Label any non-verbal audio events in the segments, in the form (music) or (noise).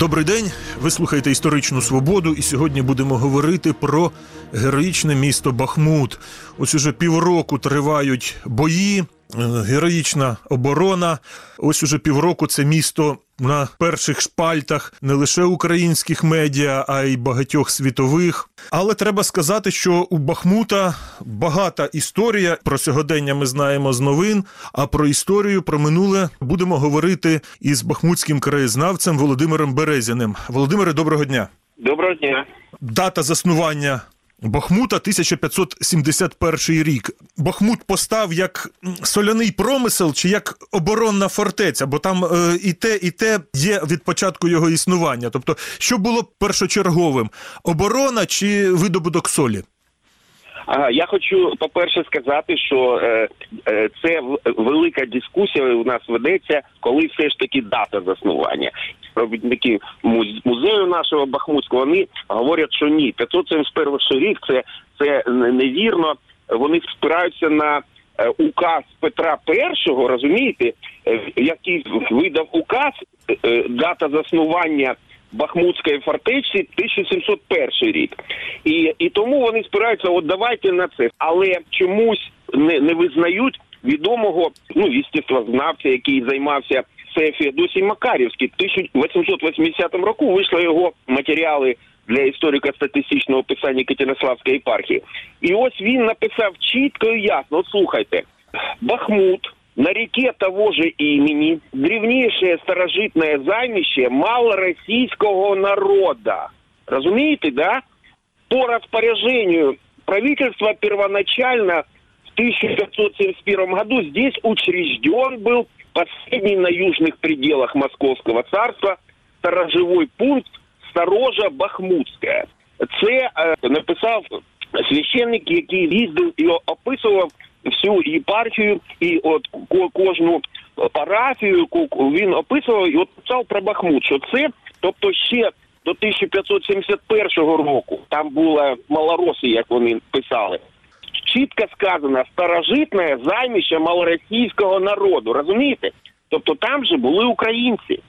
Добрий день. Ви слухаєте історичну свободу, і сьогодні будемо говорити про героїчне місто Бахмут. Ось уже півроку тривають бої, героїчна оборона. Ось уже півроку це місто на перших шпальтах не лише українських медіа, а й багатьох світових. Але треба сказати, що у Бахмута багата історія. Про сьогодення ми знаємо з новин. А про історію про минуле будемо говорити із бахмутським краєзнавцем Володимиром Березяним. Володимире, доброго дня. Доброго дня. Дата заснування Бахмута 1571 рік. Бахмут постав як соляний промисел чи як оборонна фортеця, бо там е, і те, і те є від початку його існування. Тобто, що було першочерговим: оборона чи видобуток солі? Я хочу по-перше сказати, що е, е, це велика дискусія у нас ведеться, коли все ж таки дата заснування. Робітники муз- музею нашого Бахмутського вони говорять, що ні, 571 рік це, це невірно. Вони спираються на е, указ Петра І, розумієте, е, який видав указ, е, дата заснування Бахмутської фортеці 1701 рік. І, і тому вони спираються, от давайте на це. Але чомусь не, не визнають відомого ну, естествознавця, який займався це Феодосій Макарівський. В 1880 року вийшли його матеріали для історико-статистичного писання Катеринославської єпархії. І ось він написав чітко і ясно. От слухайте, Бахмут на реке того же имени древнейшее старожитное займище малороссийского народа. Разумеете, да? По распоряжению правительства первоначально в 1571 году здесь учрежден был последний на южных пределах Московского царства сторожевой пункт Сторожа Бахмутська. Це е, написав священник, який їздив і описував всю єпархію, і от ко- кожну парафію він описував і от писав про Бахмут, що це, тобто ще до 1571 року там була малороси, як вони писали. Чітко сказано старожитне займище малоросійського народу. Розумієте? Тобто там же були українці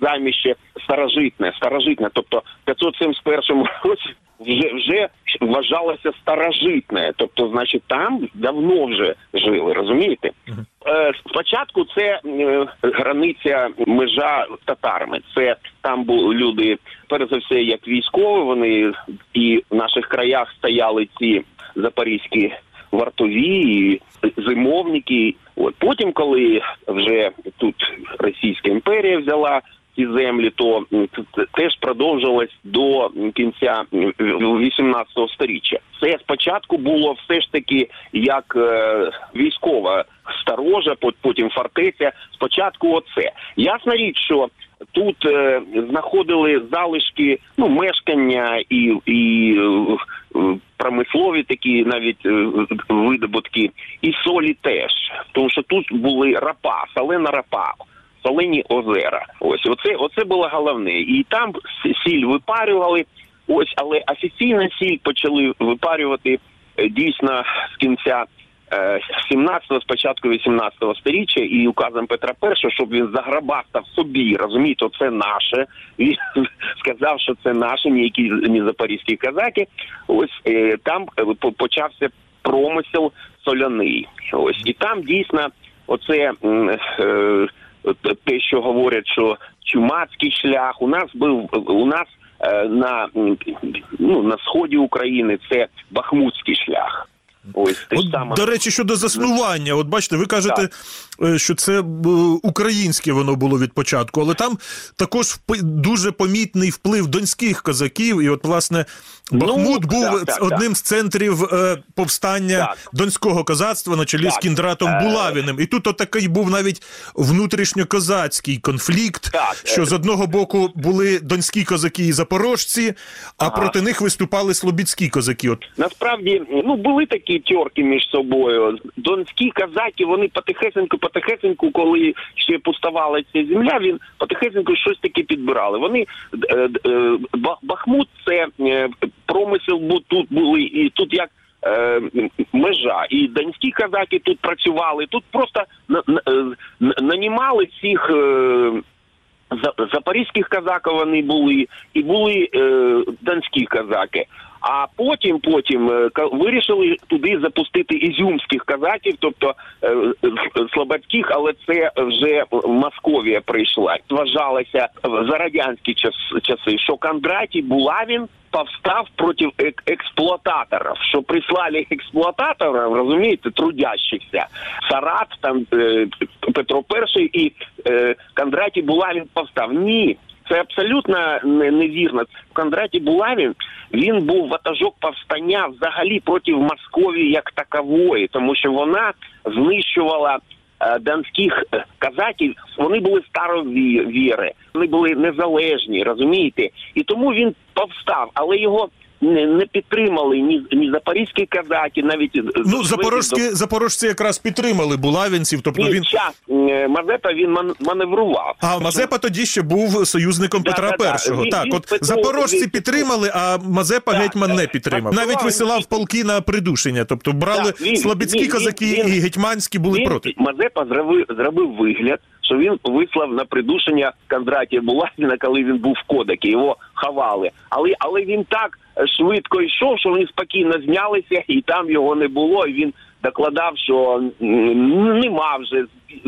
заміще старожитне, старожитне, тобто в 571 (laughs) році вже вже вважалося старожитне, тобто, значить, там давно вже жили, розумієте? Е, спочатку це е, границя межа татарами. Це там були люди, перш за все, як військові. Вони і в наших краях стояли ці запорізькі вартові, і зимовники. От потім, коли вже тут Російська імперія взяла ці землі, то теж продовжилось до кінця м, 18 сторіччя. Це спочатку було все ж таки як е, військова сторожа, пот- потім фортеця. Спочатку оце. Ясна річ, що тут е, знаходили залишки ну, мешкання і, і е, промислові такі навіть е, видобутки, і солі теж. Тому що тут були рапа, солена рапа. Солені озера. Ось оце, оце було головне. І там сіль випарювали. Ось, але офіційно сіль почали випарювати е, дійсно з кінця 17-го, спочатку 18-го сторіччя, і указом Петра І, щоб він заграбастав собі, розумієте, це наше. Він (laughs) сказав, що це наше, ніякі не запорізькі казаки. Ось е, там е, почався промисел соляний. Ось і там дійсно оце. Е, те, що говорять, що чумацький шлях у нас був у нас на ну на сході України це Бахмутський шлях. Ось ж От, саме. до речі, щодо заснування, от бачите, ви кажете, що це е, українське воно було від початку, але там також дуже помітний вплив донських козаків. І, от, власне, Бахмут Ну, був так, так, одним з центрів е, повстання Так. донського козацтва на чолі з Кіндратом Е. Булавіним. І тут от такий був навіть внутрішньокозацький конфлікт, Так, що е. з одного боку були донські козаки і запорожці, а Ага. проти них виступали слобідські козаки. От Насправді, ну були такі тьорки між собою. Донські казаки, вони потихесеньку, потихесеньку, коли ще пуставала ця земля, він потихесеньку щось таке підбирали. Вони е, е, Бахмут це е, промисел бу- тут були, і тут як. Межа і донські казаки тут працювали. Тут просто на- на- нанімали цих за- запорізьких казаків вони були, і були донські казаки. А потім, потім е, вирішили туди запустити ізюмських казаків, тобто е, е, але це вже Московія прийшла. Вважалося за радянські час, часи, що Кондратій Булавін повстав проти ек- експлуататорів, що прислали експлуататорів, розумієте, трудящихся. Сарат, там е, Петро І і Кондратій Булавін повстав. Ні. Це абсолютно не- невірно. Кондратій Булавін він був ватажок повстання взагалі проти Московії як такової, тому що вона знищувала е, донських е, казаків. Вони були старові віри, вони були незалежні, розумієте? І тому він повстав, але його не, не підтримали ні, ні запорізькі казаки, навіть Ну, запорожські запорожці якраз підтримали булавінців, тобто Ні, він. час Мазепа він ман- маневрував. А Мазепа тоді ще був союзником Да, Петра да, да. І. Він- Так, він от Петро- запорожці він- підтримали, а Мазепа гетьман не підтримав. Навіть він- висилав полки на придушення. Тобто брали він- він- козаки він- і гетьманські були він, проти. Мазепа зробив, зробив вигляд, що він вислав на придушення Кондратія Булавіна, коли він був в Кодакі, його ховали. Але, але він так е, швидко йшов, що вони спокійно знялися, і там його не було, і він докладав, що нема вже,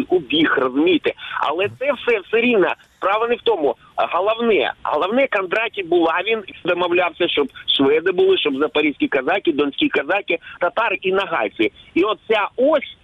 убіг, розумієте. Але це все все рівно. Справа не в тому. Головне, головне Кондратій Булавін домовлявся, щоб шведи були, щоб запорізькі казаки, донські казаки, татари і нагайці. І от ця ось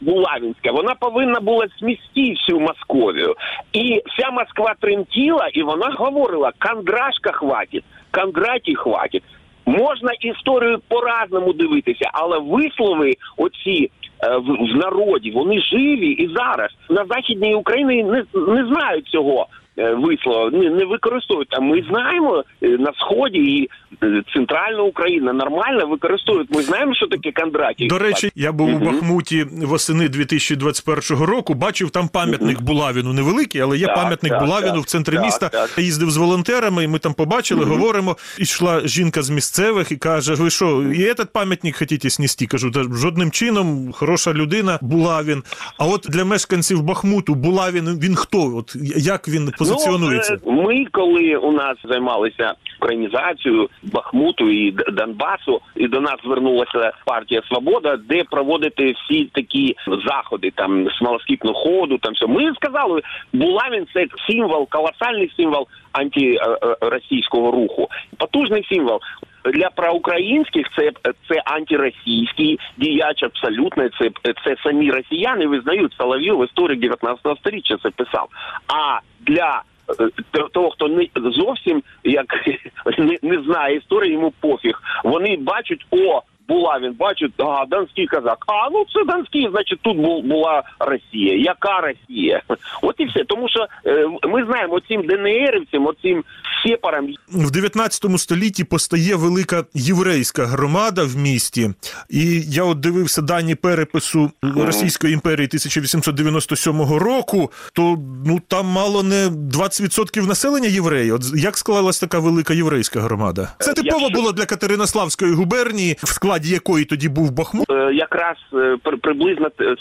Булавінська, вона повинна була смісти всю Московію. І вся Москва тремтіла, і вона говорила: Кондрашка хватить, Кондратій хватить. Можна історію по-разному дивитися, але вислови оці е, в, в народі, вони живі і зараз на західній Україні не, не знають цього е, вислова, не, не використовують. А ми знаємо е, на сході і е, центральна Україна нормально використовують. Ми знаємо, що таке Кондратій. До речі, я був у Бахмуті восени 2021 року. Бачив там пам'ятник Булавіну невеликий, але є Так, пам'ятник так, Булавіну так, в центрі так, міста. так. Я їздив з волонтерами, і ми там побачили, говоримо. І йшла жінка з місцевих і каже: Ви що, і этот пам'ятник хочете снести? Кажу, «Та жодним чином, хороша людина, Булавін. А от для мешканців Бахмуту Булавін він хто? От як він позиціонується? Ну, е, ми, коли у нас займалися українізацією Бахмуту і Донбасу, і до нас звернулася партія Свобода, де проводити всі такі заходи, там смолоскіпну ходу, там все. Ми сказали, Булавін це символ, колосальний символ антиросійського руху, потужний символ. Для проукраїнських це, це антиросійський діяч абсолютно. Це, це самі росіяни визнають Соловйов, історик 19 століття це писав. А для е, того, хто не зовсім як (laughs) не, не знає історії, йому пофіг. Вони бачать, о, була він, бачать, а донський казак. А ну це донський, значить, тут бу- була Росія. Яка Росія? (laughs) От і все. Тому що е, ми знаємо оцим ДНРівцям, оцим сепарам, В 19 столітті постає велика єврейська громада в місті, і я от дивився дані перепису Російської імперії 1897 року. То ну там мало не 20% населення євреї. От як склалась така велика єврейська громада? Це Е, типово якщо- було для Катеринославської губернії, в складі якої тоді був Бахмут. е, якраз е, при- приблизно е,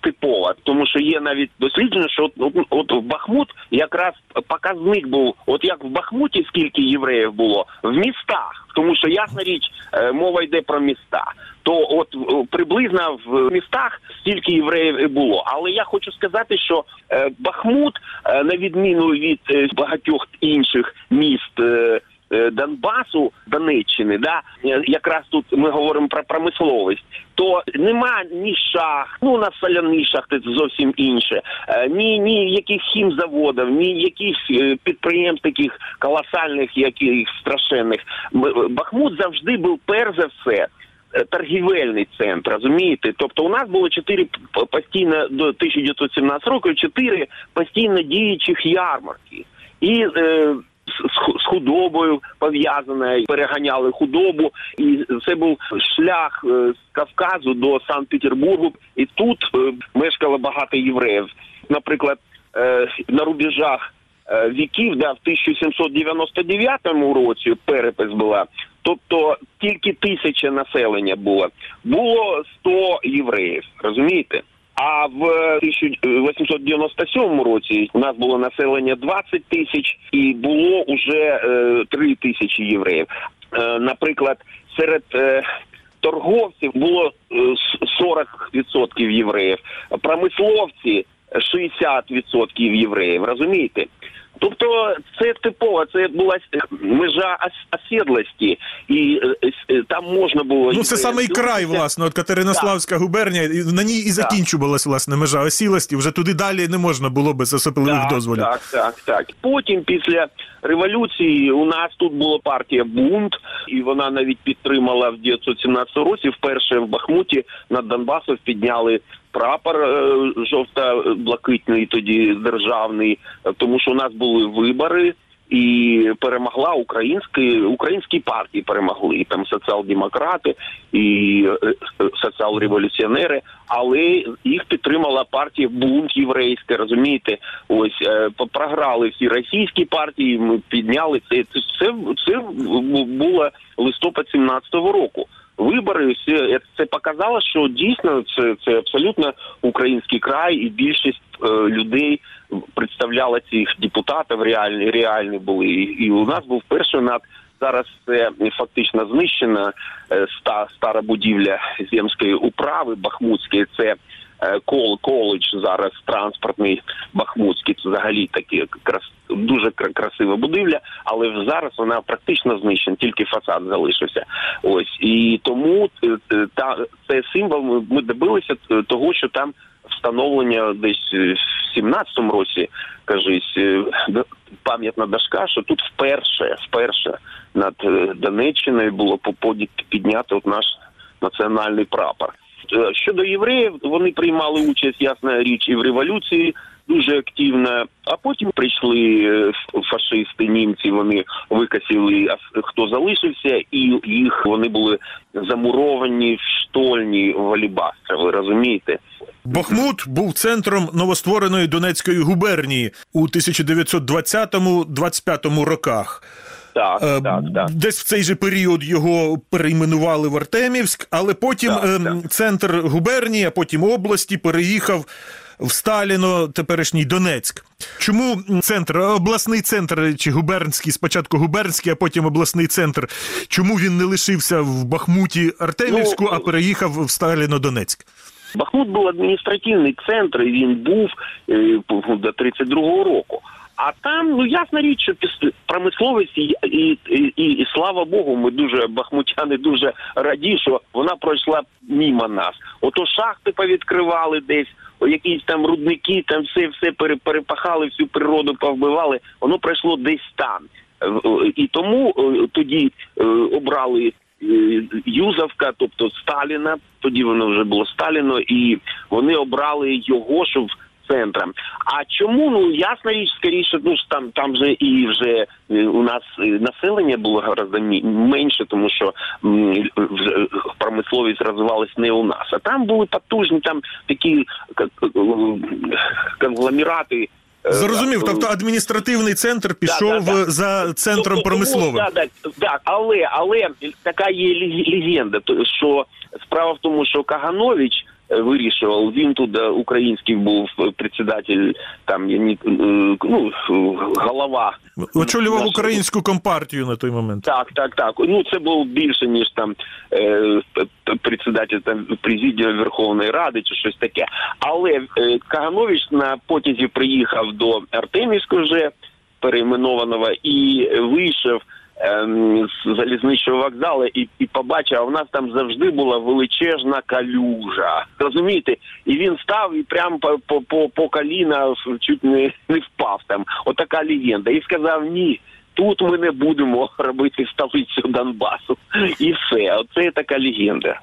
типова, тому що є навіть дослідження, що от, от, в Бахмут якраз показник був, от як в Бахмуті скільки євреїв було в містах, тому що ясна річ, мова йде про міста. То от приблизно в містах стільки євреїв і було. Але я хочу сказати, що Бахмут, на відміну від багатьох інших міст. Е, Донбасу, Донеччини, да е, якраз тут ми говоримо про промисловість, то нема ні шахт, ну на соляні шахти це зовсім інше, е, ні, ні яких хімзаводів, ні якихось підприємств таких колосальних, яких страшенних. Бахмут завжди був перш за все. Торгівельний центр, розумієте? Тобто у нас було чотири постійно до 1917 року, чотири постійно діючих ярмарки. І е, з- з ху- з худобою пов'язане, переганяли худобу, і це був шлях е, з Кавказу до Санкт-Петербургу. І тут е, мешкало багато євреїв. Наприклад, е, на рубежах віків, да, в 1799 році перепис була. Тобто тільки тисяча населення було. Було 100 євреїв, розумієте? А в 1897 році у нас було населення 20 тисяч і було вже 3 тисячі євреїв. Е, Наприклад, серед е, торговців було е, с- 40% євреїв, промисловці 60% євреїв. Розумієте? Тобто це типово, це була межа ос- осідлості, і е, е, там можна було Ну, це саме і край, власне, от Катеринославська губернія, і на ній і закінчувалась, власне, межа осілості. Вже туди далі не можна було без особливих Так, дозволів. Так, так, так. Потім, після революції, у нас тут була партія Бунт, і вона навіть підтримала в 1917 році вперше в Бахмуті над Донбасом підняли прапор е, жовто-блакитний, тоді державний, тому що у нас були вибори. І перемогла українські українські партії перемогли і там соціал-демократи і е, е, соціал-революціонери, але їх підтримала партія бунт єврейська. Розумієте, ось програли всі російські партії. Ми підняли це. Це це, це було листопад 17-го року. Вибори все це показало, що дійсно це, це абсолютно український край, і більшість е, людей представляла цих депутатів. Реальні реальні були. І, і у нас був перший над зараз це фактично знищена е, ста стара будівля земської управи Бахмутської. Це кол коледж зараз транспортний Бахмутський. Це взагалі такі крас дуже кра- красива будівля, але зараз вона практично знищена, тільки фасад залишився. Ось і тому е, е, та це символ. Ми, добилися е, того, що там встановлення десь е, в 17-му році, кажись, е, пам'ятна дошка, що тут вперше, вперше над е, Донеччиною було піднято от наш національний прапор. Е, Щодо євреїв, вони приймали участь, ясна річ, і в революції дуже активно. А потім прийшли е, фашисти, німці. Вони викасили а хто залишився, і їх вони були замуровані в штольні в Алібастро. Ви розумієте? Бахмут був центром новоствореної Донецької губернії у 1920-25 роках. Так, Е, так, так. Десь в цей же період його перейменували в Артемівськ, але потім Так, ем, центр губернії, а потім області переїхав в Сталіно, теперішній Донецьк. Чому центр, обласний центр чи губернський, спочатку губернський, а потім обласний центр? Чому він не лишився в Бахмуті Артемівську, Ну, а переїхав в Сталіно-Донецьк? Бахмут був адміністративний центр, і він був е, до 32-го року. А там, ну ясна річ, що промисловість і, і, і, і слава Богу, ми дуже бахмутяни дуже раді, що вона пройшла мімо нас. Ото шахти повідкривали десь, якісь там рудники, там все все перепахали, всю природу повбивали. Воно пройшло десь там. Е, е, І тому е, тоді обрали Юзовка, тобто Сталіна. Тоді воно вже було Сталіно, і вони обрали його, щоб центром. А чому? Ну ясна річ, скоріше, ну ж там там же і вже е, у нас е, населення було гораздо менше, тому що м, вже промисловість розвивалась не у нас. А там були потужні там такі конгломерати. е, Зрозумів, е, тобто адміністративний центр пішов да, да. за центром Тобто, промисловим. Так, так, але, але така є легенда, то- що справа в тому, що Каганович е, вирішував, він тут е, український був председатель, там е, ну, голова. Очолював українську компартію на той момент. Так, так, так. Ну це було більше ніж там е, председатель там президіуму Верховної Ради чи щось таке. Але Каганович на потязі приїхав до Артемівського вже перейменованого і вийшов. Ем, З залізничного вокзалу і, і побачив, а в нас там завжди була величезна калюжа. Розумієте? І він став і прямо по, по, по, по коліна чуть не, не впав там. Отака легенда. І сказав ні. Тут ми не будемо (laughs) робити столицю Донбасу. І все. Оце така легенда.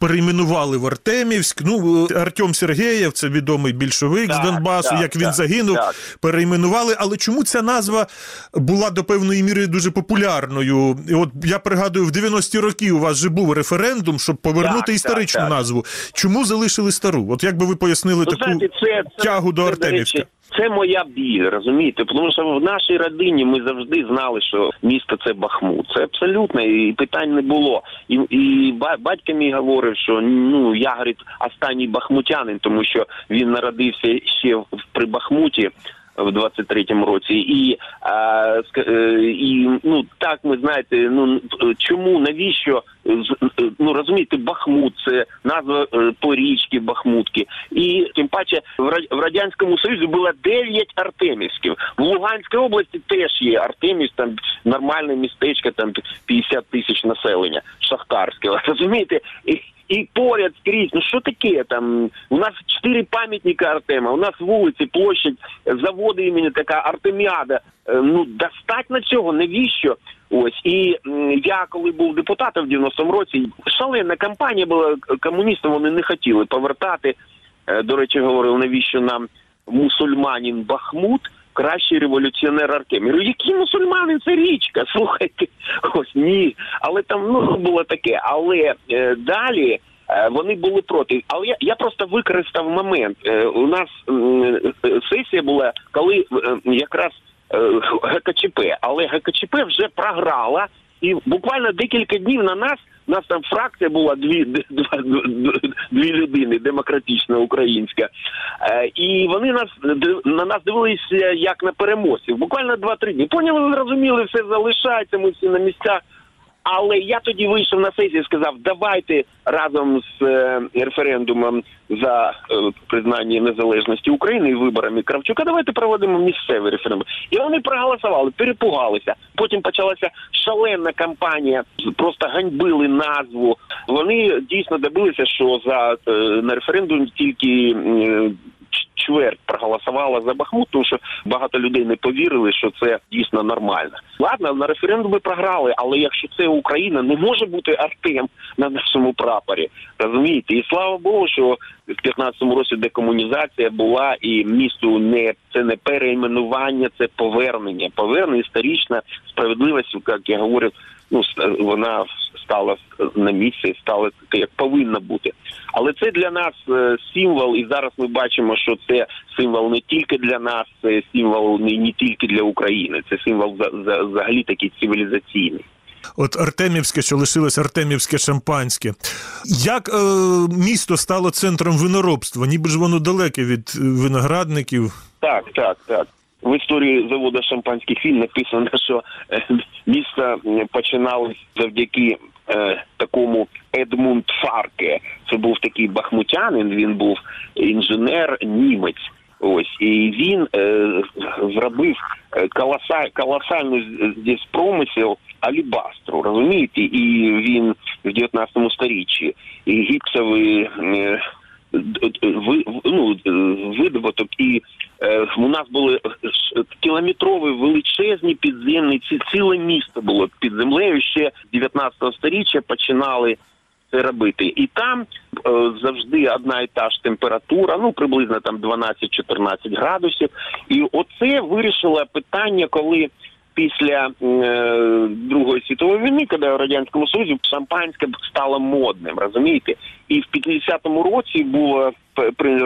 Перейменували в Артемівськ. Ну, Артем Сергеєв, це відомий більшовик з Донбасу, так, як він так, загинув, так. перейменували. Але чому ця назва була до певної міри дуже популярною? І от я пригадую, в 90-ті роки у вас же був референдум, щоб повернути Так, історичну так, так. назву. Чому залишили стару? От як би ви пояснили Ну, таку знаєте, це, це тягу до це, Артемівська? речі, Це моя біль, розумієте? Тому що в нашій родині ми завжди знали, що місто це Бахмут. Це абсолютно і питань не було. І, і ба- батько мій говорив, що ну я говорить, останній бахмутянин, тому що він народився ще при Бахмуті. В 23-му році, і а, е, і ну так ми знаєте, ну чому навіщо ну розумієте, Бахмут це назва е, по річки Бахмутки, і тим паче в Ра- радянському союзі було 9 артемівських. В Луганській області теж є Артемівськ, там нормальне містечко, там 50 тисяч населення, шахтарське. (laughs) Розумієте, і, поряд скрізь. Ну що таке там? У нас чотири пам'ятника Артема. У нас вулиці, площадь, заводи імені така Артеміада. Е, Ну достатньо цього. Навіщо? Ось і я коли був депутатом в 90-му році, шалена кампанія була комуністам. Вони не хотіли повертати. Е, До речі, говорили, навіщо нам мусульманин Бахмут. Кращий революціонер Артем. Я говорю, який мусульманин це річка? (laughs) Слухайте, ось ні. Але там ну було таке. Але е, далі е, вони були проти. Але я, я просто використав момент. Е, у нас е, сесія була, коли якраз ГКЧП, але ГКЧП вже програла, і буквально декілька днів на нас. У нас там фракція була дві, д- два, дві людини, демократична українська, і вони нас на нас дивилися як на переможців. Буквально два-три дні. Поняли, зрозуміли, все залишається, ми всі на місцях. Але я тоді вийшов на сесію і сказав, давайте разом з е, референдумом за е, признання незалежності України і виборами Кравчука, давайте проведемо місцевий референдум. І вони проголосували, перепугалися. Потім почалася шалена кампанія, просто ганьбили назву. Вони дійсно добилися, що за е, на референдум тільки. Чверть проголосувала за Бахмут, тому що багато людей не повірили, що це дійсно нормально. Ладно, на референдумі програли, але якщо це Україна, не може бути Артем на нашому прапорі. Розумієте? І слава Богу, що в 15-му році декомунізація була, і місту не це не переіменування, це повернення. Повернення історична справедливість, як я говорив, ну вона стала на місці, стала як повинна бути. Але це для нас е, символ, і зараз ми бачимо, що це символ не тільки для нас, це символ не, не тільки для України, це символ за, за, взагалі такий цивілізаційний. От Артемівське, що лишилось Артемівське шампанське. Як е, місто стало центром виноробства? Ніби ж воно далеке від е, виноградників. Так, так, так. В історії заводу шампанських він написано, що е, місто починалось завдяки е, такому Едмунд Фарке. Це був такий бахмутянин, він був інженер німець. Ось і він е, зробив колоса, колосальну здесь промисел алібастру, розумієте? І він в 19 сторіччі і в- ну, видобуток, і е, у нас були е, кілометрові величезні підземні, ці ціле місто було під землею. Ще з 19 сторіччя починали це робити. І там е, завжди одна і та ж температура, ну приблизно там 12-14 градусів. І оце вирішило питання, коли. Після е, Другої світової війни, коли в радянському союзі шампанське стало модним, розумієте? І в 50-му році була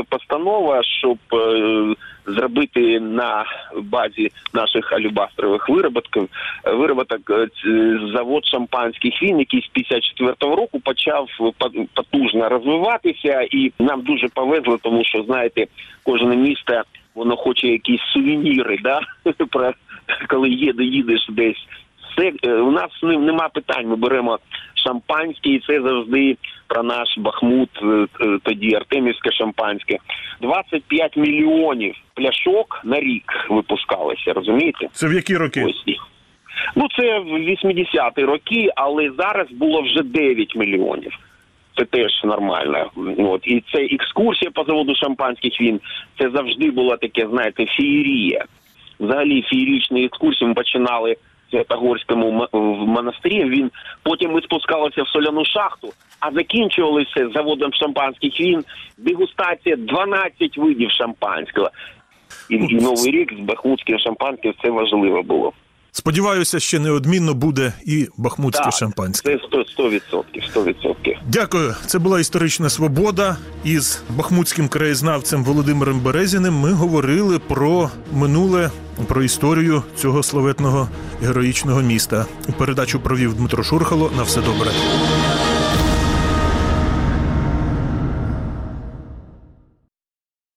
постанова, щоб е, зробити на базі наших алюбастрових вироботків е, вироботок е, завод шампанських він, який з 54-го року почав потужно розвиватися, і нам дуже повезло, тому що знаєте, кожне місто воно хоче якісь сувеніри, да (laughs) про коли їде, їдеш десь. Все е, у нас нема питань. Ми беремо шампанське, і це завжди про наш Бахмут, е, е, тоді Артемівське шампанське. 25 мільйонів пляшок на рік випускалося, розумієте? Це в які роки? Ось Ну це в 80-ті роки, але зараз було вже 9 мільйонів. Це теж нормально. От і це екскурсія по заводу шампанських він. Це завжди була таке, знаєте, феєрія. Взагалі феєрічні екскурсії ми починали в Святогорському в монастирі. Він потім ми спускалися в соляну шахту, а закінчувалися заводом шампанських він. Дегустація 12 видів шампанського. І, і новий рік з бахмутським шампанським це важливо було. Сподіваюся, ще неодмінно буде і бахмутське Так, шампанське. Це 100%, 100%, 100%. Дякую. Це була історична свобода. Із бахмутським краєзнавцем Володимиром Березіним ми говорили про минуле, про історію цього славетного героїчного міста. Передачу провів Дмитро Шурхало. На все добре.